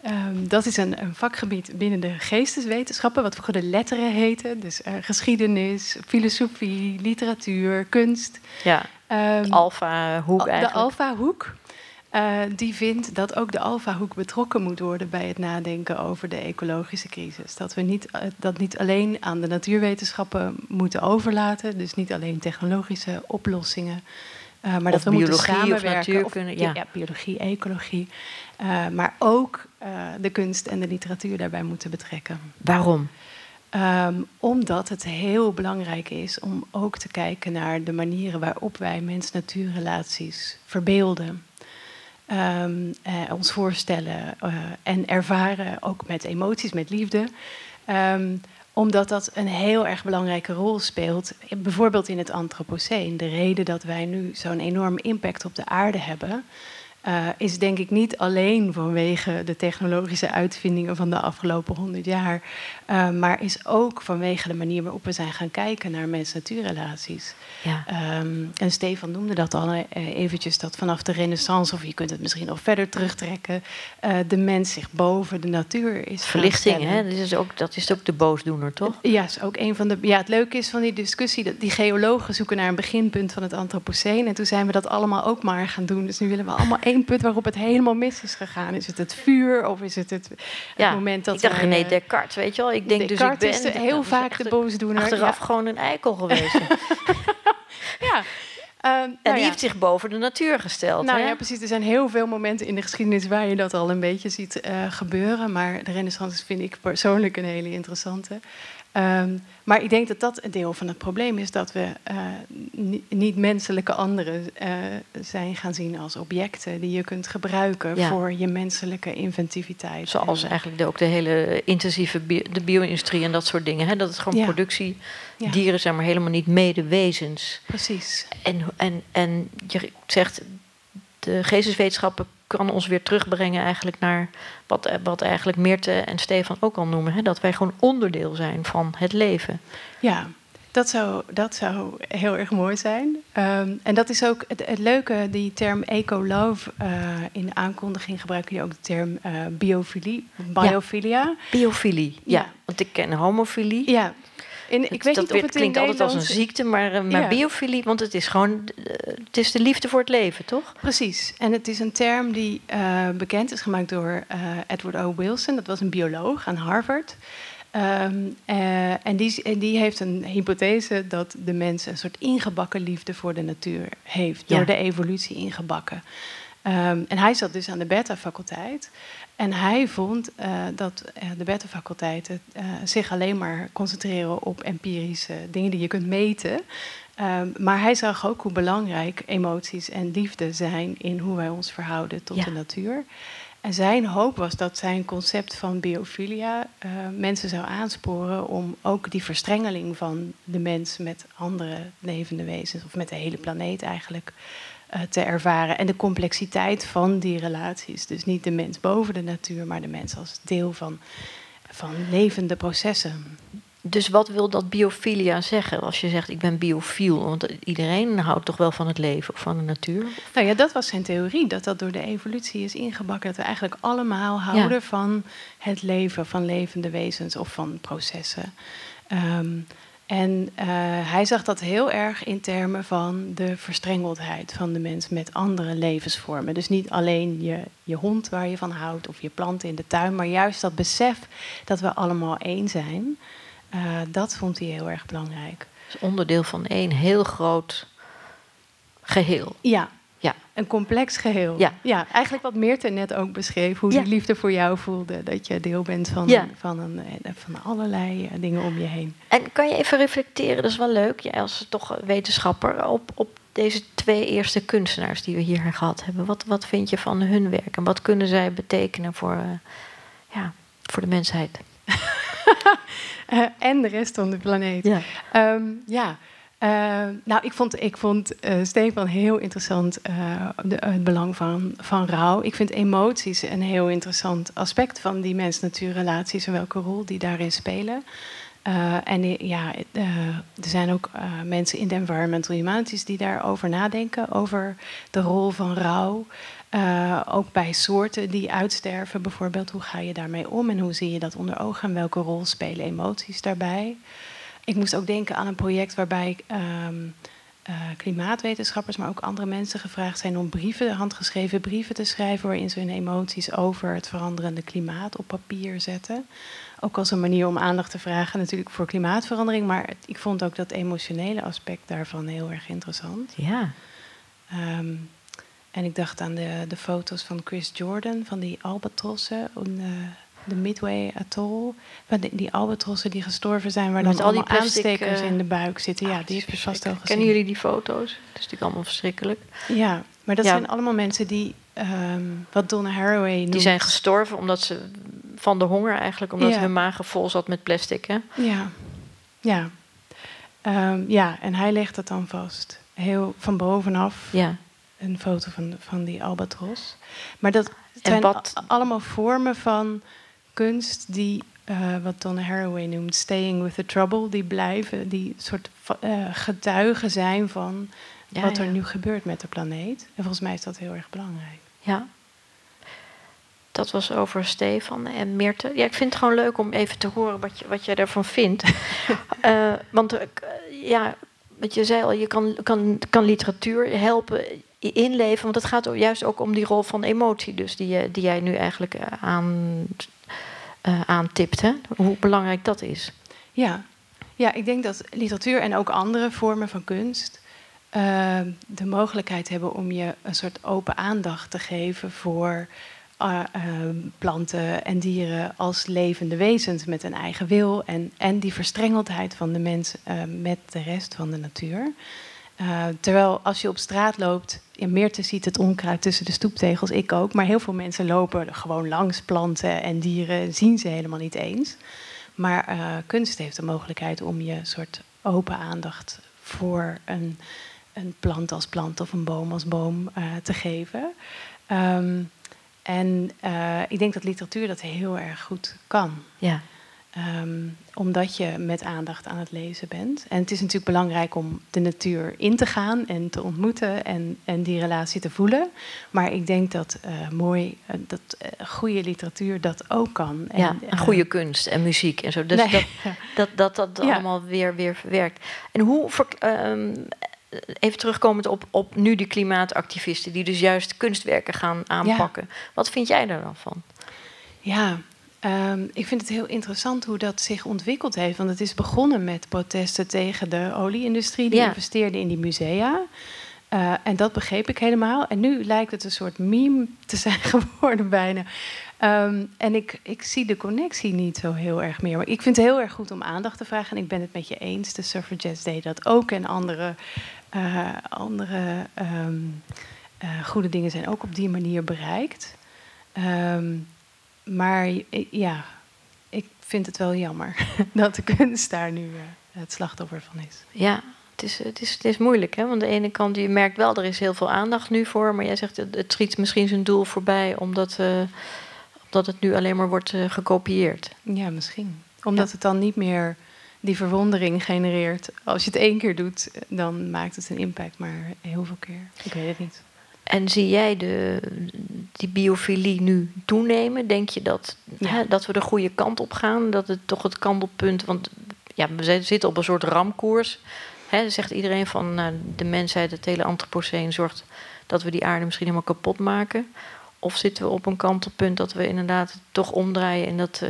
Ehm, dat is een, een vakgebied binnen de geesteswetenschappen, wat vroeger de letteren heette. Dus eh, geschiedenis, filosofie, literatuur, kunst. Ja, Ehm, alfa-hoek de eigenlijk. Alfa-hoek. Eh, die vindt dat ook de Alfa-hoek betrokken moet worden bij het nadenken over de ecologische crisis. Dat we niet, eh, dat niet alleen aan de natuurwetenschappen moeten overlaten, dus niet alleen technologische oplossingen, eh, maar Of dat we moeten biologie of samenwerken. natuurkunde, ja. ja, biologie, ecologie, maar ook de kunst en de literatuur daarbij moeten betrekken. Waarom? Ehm, omdat het heel belangrijk is om ook te kijken naar de manieren waarop wij mens-natuurrelaties verbeelden. Ehm, eh, ons voorstellen eh, en ervaren, ook met emoties, met liefde. Ehm, omdat dat een heel erg belangrijke rol speelt, bijvoorbeeld in het Anthropoceen. De reden dat wij nu zo'n enorme impact op de aarde hebben, eh, is denk ik niet alleen vanwege de technologische uitvindingen van de afgelopen honderd jaar, eh, maar is ook vanwege de manier waarop we zijn gaan kijken naar mens-natuurrelaties. Ja. Ehm, en Stefan noemde dat al eh, eventjes, dat vanaf de renaissance, of je kunt het misschien nog verder terugtrekken, de mens zich boven de natuur is Verlichting, hè? Dat is, ook, dat is ook de boosdoener, toch? Ja, is ook een van de. Ja, het leuke is van die discussie dat die geologen zoeken naar een beginpunt van het Anthropoceen. En toen zijn we dat allemaal ook maar gaan doen. Dus nu willen we allemaal één punt waarop het helemaal mis is gegaan. Is het het vuur of is het het, het Ja, moment dat ik dacht René eh, Descartes, weet je wel? Ik denk dus ik ben is de- heel vaak de boosdoener. Achteraf ja. gewoon een eikel geweest. Ja. Ehm, en nou die ja. heeft zich boven de natuur gesteld. Nou hè? ja, precies. Er zijn heel veel momenten in de geschiedenis waar je dat al een beetje ziet eh, gebeuren. Maar de renaissance vind ik persoonlijk een hele interessante. Ehm, maar ik denk dat dat een deel van het probleem is dat we eh, ni- niet menselijke anderen eh, zijn gaan zien als objecten die je kunt gebruiken Ja. voor je menselijke inventiviteit. Zoals En, eigenlijk de, ook de hele intensieve bio, de bio-industrie en dat soort dingen. Hè? Dat het gewoon Ja. productie, Ja. dieren zijn maar helemaal niet medewezens. Precies. En, en, en je zegt, de geesteswetenschappen kan ons weer terugbrengen eigenlijk naar wat, wat eigenlijk Meerte en Stefan ook al noemen. Hè? Dat wij gewoon onderdeel zijn van het leven. Ja, dat zou, dat zou heel erg mooi zijn. Ehm, en dat is ook het, het leuke, die term eco-love. Uh, in de aankondiging gebruiken je ook de term uh, biofilie, biofilia. Ja. Biofilie, ja. ja. Want ik ken homofilie. Ja, in, ik weet dat niet of het klinkt altijd als een ziekte, maar, uh, maar ja. biofilie, want het is gewoon het is de liefde voor het leven, toch? Precies. En het is een term die uh, bekend is gemaakt door Edward O. Wilson. Dat was een bioloog aan Harvard. Um, en, die, en die heeft een hypothese dat de mens een soort ingebakken liefde voor de natuur heeft, door de evolutie ingebakken. Um, en hij zat dus aan de beta-faculteit. En hij vond uh, dat uh, de beta-faculteiten uh, zich alleen maar concentreren op empirische dingen die je kunt meten. Um, maar hij zag ook hoe belangrijk emoties en liefde zijn in hoe wij ons verhouden tot ja. de natuur. En zijn hoop was dat zijn concept van biofilia mensen zou aansporen om ook die verstrengeling van de mens met andere levende wezens, of met de hele planeet eigenlijk, te ervaren. En de complexiteit van die relaties. Dus niet de mens boven de natuur, maar de mens als deel van, van levende processen. Dus wat wil dat biofilia zeggen als je zegt ik ben biofiel? Want iedereen houdt toch wel van het leven of van de natuur? Nou ja, dat was zijn theorie, dat dat door de evolutie is ingebakken. Dat we eigenlijk allemaal houden ja. van het leven, van levende wezens of van processen. Um, en uh, hij zag dat heel erg in termen van de verstrengeldheid van de mens met andere levensvormen. Dus niet alleen je, je hond waar je van houdt of je planten in de tuin, maar juist dat besef dat we allemaal één zijn. Uh, dat vond hij heel erg belangrijk. Dus onderdeel van één heel groot geheel. Ja, ja. Een complex geheel. Ja. ja, eigenlijk wat Meerte net ook beschreef, hoe Ja. die liefde voor jou voelde. Dat je deel bent van, Ja. van, een, eh, van allerlei eh, dingen om je heen. En kan je even reflecteren, dat is wel leuk, jij als toch wetenschapper, op, op deze twee eerste kunstenaars die we hier gehad hebben. Wat, wat vind je van hun werk en wat kunnen zij betekenen voor, eh, ja, voor de mensheid? En de rest van de planeet. Ja. Ehm, ja. Eh, nou, ik vond, ik vond eh, Stefan heel interessant eh, de, het belang van, van rouw. Ik vind emoties een heel interessant aspect van die mens-natuurrelaties en welke rol die daarin spelen. Eh, en ja, er zijn ook mensen in de environmental humanities die daarover nadenken, over de rol van rouw. Ook bij soorten die uitsterven, bijvoorbeeld, hoe ga je daarmee om en hoe zie je dat onder ogen en welke rol spelen emoties daarbij? Ik moest ook denken aan een project waarbij ik, ehm, eh, klimaatwetenschappers, maar ook andere mensen gevraagd zijn om brieven, handgeschreven brieven te schrijven waarin ze hun emoties over het veranderende klimaat op papier zetten. Ook als een manier om aandacht te vragen natuurlijk voor klimaatverandering, maar het- ik vond ook dat emotionele aspect daarvan heel erg interessant. Ja. Ehm, en ik dacht aan de, de foto's van Chris Jordan, van die albatrossen, de, de Midway Atoll. Van die, die albatrossen die gestorven zijn, waar Met dan al die aanstekers eh, in de buik zitten. Ja, Ah, die het heb is je vast wel gezien. Kennen jullie die foto's? Dat is natuurlijk allemaal verschrikkelijk. Ja, maar dat Ja. zijn allemaal mensen die, ehm, wat Donna Haraway noemt... Die zijn gestorven omdat ze van de honger eigenlijk, omdat Ja. hun magen vol zat met plastic. Hè? Ja, ja. Ehm, ja, en hij legt het dan vast. Heel van bovenaf Ja. een foto van, van die albatros. Maar dat En zijn wat- allemaal vormen van kunst die, eh, wat Donna Haraway noemt, staying with the trouble, die blijven, die soort eh, getuigen zijn van Ja, wat er ja. nu gebeurt met de planeet. En volgens mij is dat heel erg belangrijk. Ja. Dat was over Stefan en Meerte. Ja, ik vind het gewoon leuk om even te horen wat, je, wat jij daarvan vindt. Eh, want ja, wat je zei al, je kan, kan, kan literatuur helpen inleven. Want het gaat juist ook om die rol van emotie, dus die, die jij nu eigenlijk aan, Hè? Hoe belangrijk dat is. Ja. ja, ik denk dat literatuur en ook andere vormen van kunst eh, de mogelijkheid hebben om je een soort open aandacht te geven voor eh, planten en dieren als levende wezens met een eigen wil en, en die verstrengeldheid van de mens met de rest van de natuur. Eh, terwijl als je op straat loopt, in Meerte ziet het onkruid tussen de stoeptegels, ik ook, maar heel veel mensen lopen gewoon langs planten en dieren, zien ze helemaal niet eens. Maar eh, kunst heeft de mogelijkheid om je soort open aandacht voor een een plant als plant of een boom als boom eh, te geven. Ehm, en ik denk dat literatuur dat heel erg goed kan. Ja. Ehm, omdat je met aandacht aan het lezen bent. En het is natuurlijk belangrijk om de natuur in te gaan en te ontmoeten en, en die relatie te voelen. Maar ik denk dat uh, mooi, uh, dat uh, goede literatuur dat ook kan. En, ja, en goede kunst en muziek en zo. Dus nee, dat, dat, dat, dat, dat ja. allemaal weer, weer verwerkt. En hoe. Um, even terugkomend op, op nu die klimaatactivisten, die dus juist kunstwerken gaan aanpakken. Ja. Wat vind jij daar dan van? Ja, um, ik vind het heel interessant hoe dat zich ontwikkeld heeft. Want het is begonnen met protesten tegen de olieindustrie, die ja. investeerde in die musea. Uh, en dat begreep ik helemaal. En nu lijkt het een soort meme te zijn geworden bijna. Um, en ik, ik zie de connectie niet zo heel erg meer. Maar ik vind het heel erg goed om aandacht te vragen. En ik ben het met je eens. De suffragettes deden dat ook. En andere, uh, andere um, uh, goede dingen zijn ook op die manier bereikt. Um, maar ja, ik vind het wel jammer dat de kunst daar nu het slachtoffer van is. Ja, het is, het is, het is moeilijk, hè? Want aan de ene kant, je merkt wel, er is heel veel aandacht nu voor. Maar jij zegt, het, het schiet misschien zijn doel voorbij, omdat, uh, omdat het nu alleen maar wordt uh, gekopieerd. Ja, misschien. Omdat ja. het dan niet meer die verwondering genereert. Als je het één keer doet, dan maakt het een impact, maar heel veel keer. Ik weet het niet. En zie jij de, die biofilie nu toenemen? Denk je dat, ja. hè, dat we de goede kant op gaan? Dat het toch het kantelpunt... Want ja, we zitten op een soort ramkoers. Hè, zegt iedereen van nou, de mensheid, het hele antropoceen... zorgt dat we die aarde misschien helemaal kapot maken. Of zitten we op een kantelpunt dat we inderdaad toch omdraaien... en dat, uh,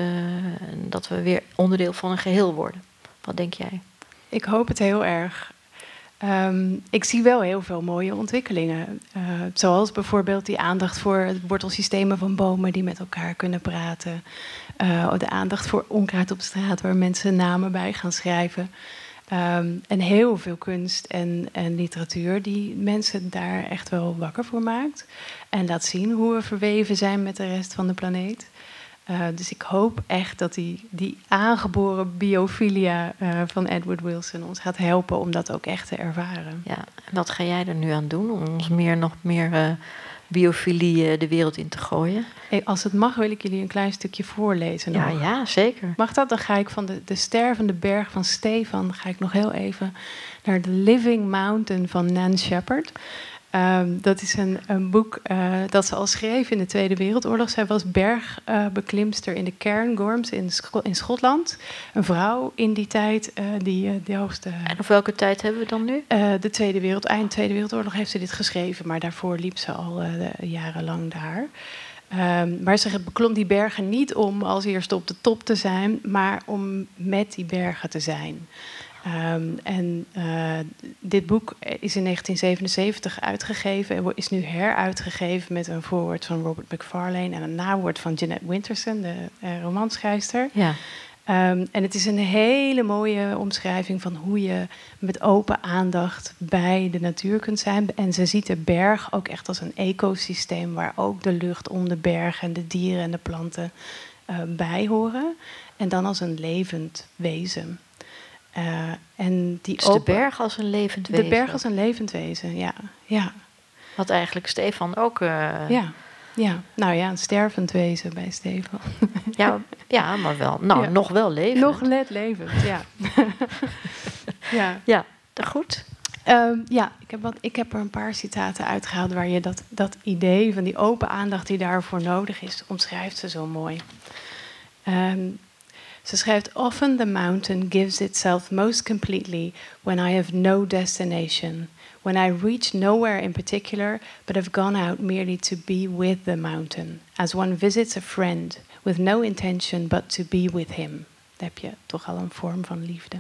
dat we weer onderdeel van een geheel worden? Wat denk jij? Ik hoop het heel erg. Um, ik zie wel heel veel mooie ontwikkelingen. Uh, zoals bijvoorbeeld die aandacht voor het wortelsystemen van bomen die met elkaar kunnen praten. Uh, de aandacht voor onkruid op straat, waar mensen namen bij gaan schrijven. Um, en heel veel kunst en, en literatuur die mensen daar echt wel wakker voor maakt. En laat zien hoe we verweven zijn met de rest van de planeet. Uh, dus ik hoop echt dat die, die aangeboren biofilia uh, van Edward Wilson ons gaat helpen om dat ook echt te ervaren. Ja, en wat ga jij er nu aan doen om ons meer, nog meer uh, biofilie de wereld in te gooien? Hey, als het mag, wil ik jullie een klein stukje voorlezen. Ja, nog. ja, zeker. Mag dat? Dan ga ik van de, de stervende berg van Stefan, ga ik nog heel even naar de Living Mountain van Nan Shepard. Um, dat is een, een boek uh, dat ze al schreef in de Tweede Wereldoorlog. Zij was bergbeklimster uh, in de Cairngorms in, Scho in, Schotland. Een vrouw in die tijd uh, die de hoogste... En of welke tijd hebben we dan nu? de Tweede Wereld, eind Tweede Wereldoorlog heeft ze dit geschreven. Maar daarvoor liep ze al jarenlang daar. Um, maar ze beklom die bergen niet om als eerste op de top te zijn... maar om met die bergen te zijn... Um, en uh, dit boek is in 1977 uitgegeven en is nu heruitgegeven met een voorwoord van Robert McFarlane en een nawoord van Jeanette Winterson, de uh, romanschrijfster. Ja. Um, en het is een hele mooie omschrijving van hoe je met open aandacht bij de natuur kunt zijn. En ze ziet de berg ook echt als een ecosysteem waar ook de lucht om de berg en de dieren en de planten uh, bij horen. En dan als een levend wezen. Uh, en die dus de berg als een levend wezen? De berg als een levend wezen, ja. ja. Wat eigenlijk Stefan ook... Uh... Ja. ja, nou ja, een stervend wezen bij Stefan. ja, ja, maar wel. Nou, ja. nog wel levend. Nog net levend, ja. ja. Ja, goed. Um, ja, ik heb, wat, ik heb er een paar citaten uitgehaald waar je dat, dat idee van die open aandacht die daarvoor nodig is, omschrijft ze zo mooi. Um, Ze schrijft: Often the mountain gives itself most completely when I have no destination, when I reach nowhere in particular, but have gone out merely to be with the mountain, as one visits a friend with no intention but to be with him. Daar heb je toch al een vorm van liefde.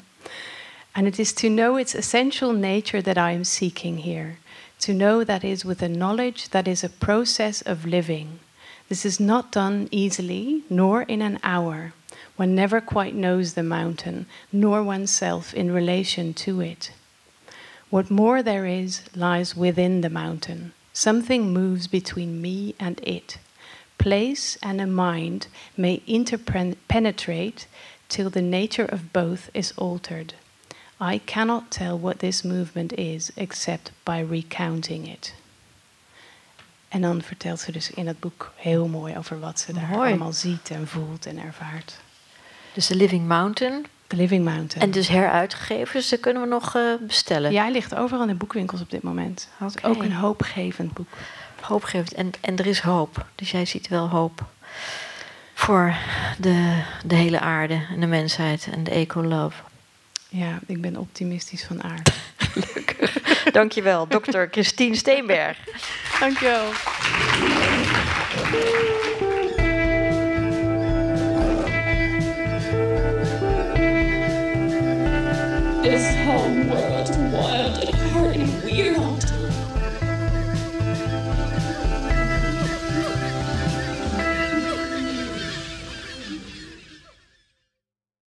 And it is to know its essential nature that I am seeking here. To know that is with a knowledge that is a process of living. This is not done easily, nor in an hour. One never quite knows the mountain, nor oneself in relation to it. What more there is lies within the mountain. Something moves between me and it. Place and a mind may interpenetrate till the nature of both is altered. I cannot tell what this movement is except by recounting it. En dan vertelt ze dus in het boek heel mooi over wat ze daar Mooi. allemaal ziet en voelt en ervaart. Dus de Living Mountain. The Living Mountain. En dus heruitgegeven, dus dat kunnen we nog eh, bestellen. ja, hij ligt overal in de boekwinkels op dit moment. Oké. ook een hoopgevend boek. Hoopgevend. En, en er is hoop. Dus jij ziet wel hoop. Voor de, de hele aarde en de mensheid en de eco-love. Ja, ik ben optimistisch van aard. Dankjewel, dokter Christine Steenberg. Dankjewel. This whole world wild and hard and weird.